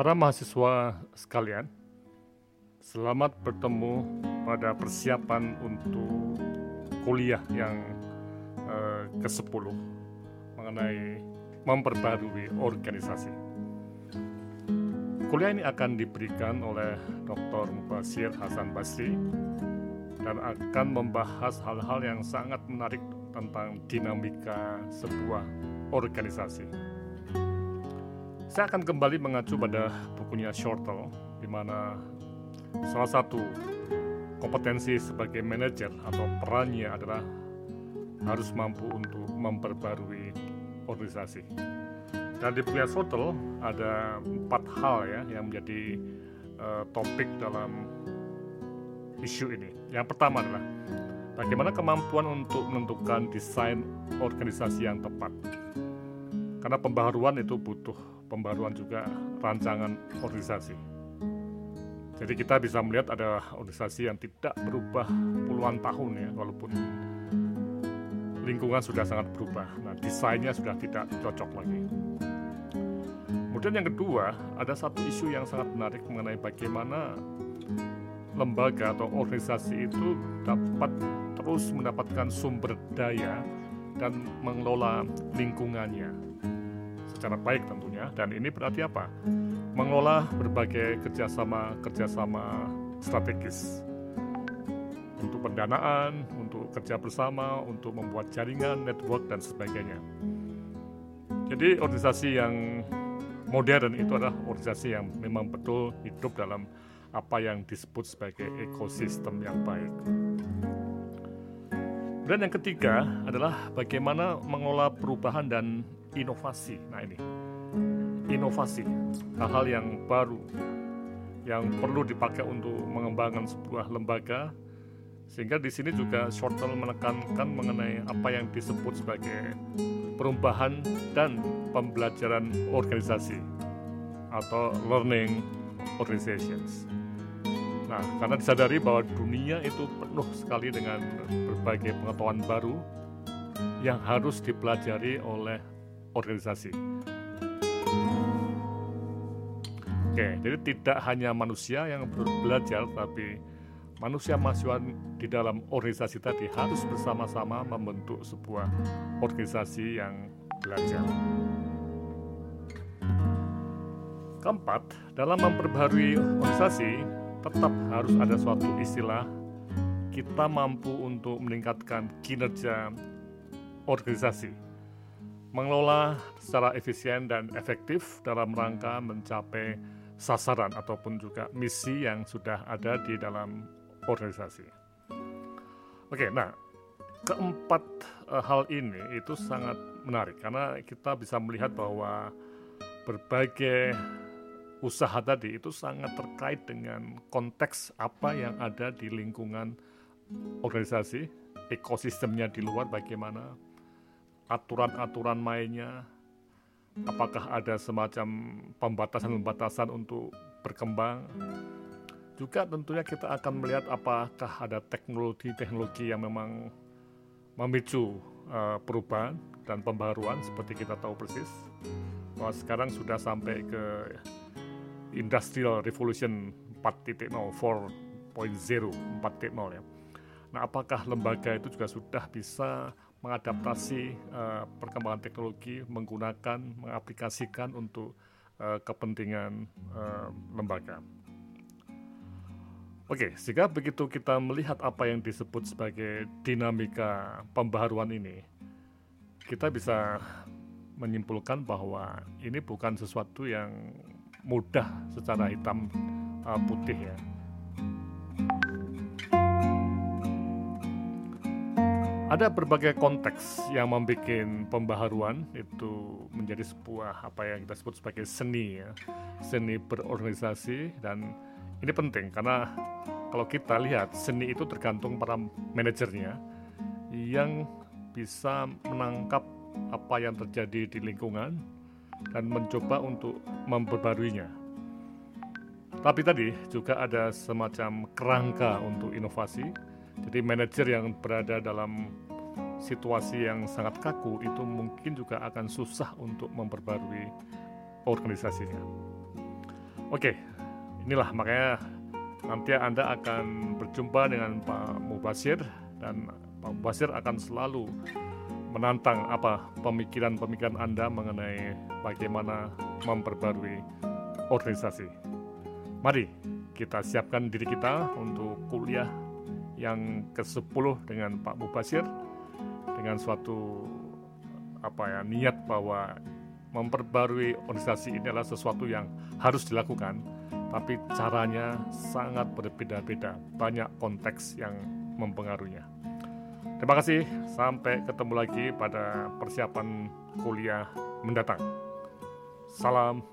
Para mahasiswa sekalian, selamat bertemu pada persiapan untuk kuliah yang eh, ke-10 mengenai memperbarui organisasi. Kuliah ini akan diberikan oleh Dr. Mubasir Hasan Basri dan akan membahas hal-hal yang sangat menarik tentang dinamika sebuah organisasi. Saya akan kembali mengacu pada bukunya Shortle, di mana salah satu kompetensi sebagai manajer atau perannya adalah harus mampu untuk memperbarui organisasi. Dan di bukunya Shortle ada empat hal ya yang menjadi uh, topik dalam isu ini. Yang pertama adalah bagaimana kemampuan untuk menentukan desain organisasi yang tepat. Karena pembaharuan itu butuh pembaruan juga rancangan organisasi. Jadi kita bisa melihat ada organisasi yang tidak berubah puluhan tahun ya, walaupun lingkungan sudah sangat berubah. Nah, desainnya sudah tidak cocok lagi. Kemudian yang kedua, ada satu isu yang sangat menarik mengenai bagaimana lembaga atau organisasi itu dapat terus mendapatkan sumber daya dan mengelola lingkungannya secara baik tentunya dan ini berarti apa mengelola berbagai kerjasama-kerjasama strategis untuk pendanaan, untuk kerja bersama, untuk membuat jaringan, network dan sebagainya. Jadi organisasi yang modern itu adalah organisasi yang memang betul hidup dalam apa yang disebut sebagai ekosistem yang baik. Dan yang ketiga adalah bagaimana mengelola perubahan dan inovasi. Nah ini, inovasi, hal-hal yang baru yang perlu dipakai untuk mengembangkan sebuah lembaga sehingga di sini juga Shortle menekankan mengenai apa yang disebut sebagai perubahan dan pembelajaran organisasi atau learning organizations. Nah, karena disadari bahwa dunia itu penuh sekali dengan berbagai pengetahuan baru yang harus dipelajari oleh organisasi. Oke, jadi tidak hanya manusia yang belajar, tapi manusia mahasiswa di dalam organisasi tadi harus bersama-sama membentuk sebuah organisasi yang belajar. Keempat, dalam memperbarui organisasi, tetap harus ada suatu istilah kita mampu untuk meningkatkan kinerja organisasi mengelola secara efisien dan efektif dalam rangka mencapai sasaran ataupun juga misi yang sudah ada di dalam organisasi. Oke, nah keempat uh, hal ini itu sangat menarik karena kita bisa melihat bahwa berbagai usaha tadi itu sangat terkait dengan konteks apa yang ada di lingkungan organisasi, ekosistemnya di luar bagaimana, aturan-aturan mainnya, apakah ada semacam pembatasan-pembatasan untuk berkembang. Juga tentunya kita akan melihat apakah ada teknologi-teknologi yang memang memicu uh, perubahan dan pembaruan seperti kita tahu persis bahwa sekarang sudah sampai ke industrial revolution 4.0 4.0 4.0 ya. Nah, apakah lembaga itu juga sudah bisa mengadaptasi uh, perkembangan teknologi, menggunakan, mengaplikasikan untuk uh, kepentingan uh, lembaga. Oke, sehingga begitu kita melihat apa yang disebut sebagai dinamika pembaharuan ini, kita bisa menyimpulkan bahwa ini bukan sesuatu yang mudah secara hitam uh, putih ya ada berbagai konteks yang membuat pembaharuan itu menjadi sebuah apa yang kita sebut sebagai seni ya seni berorganisasi dan ini penting karena kalau kita lihat seni itu tergantung para manajernya yang bisa menangkap apa yang terjadi di lingkungan dan mencoba untuk memperbaruinya. Tapi tadi juga ada semacam kerangka untuk inovasi jadi manajer yang berada dalam situasi yang sangat kaku itu mungkin juga akan susah untuk memperbarui organisasinya. Oke, inilah makanya nanti Anda akan berjumpa dengan Pak Mubasir dan Pak Mubasir akan selalu menantang apa pemikiran-pemikiran Anda mengenai bagaimana memperbarui organisasi. Mari kita siapkan diri kita untuk kuliah yang ke-10 dengan Pak Mubasir dengan suatu apa ya niat bahwa memperbarui organisasi ini adalah sesuatu yang harus dilakukan, tapi caranya sangat berbeda-beda, banyak konteks yang mempengaruhinya. Terima kasih, sampai ketemu lagi pada persiapan kuliah mendatang. Salam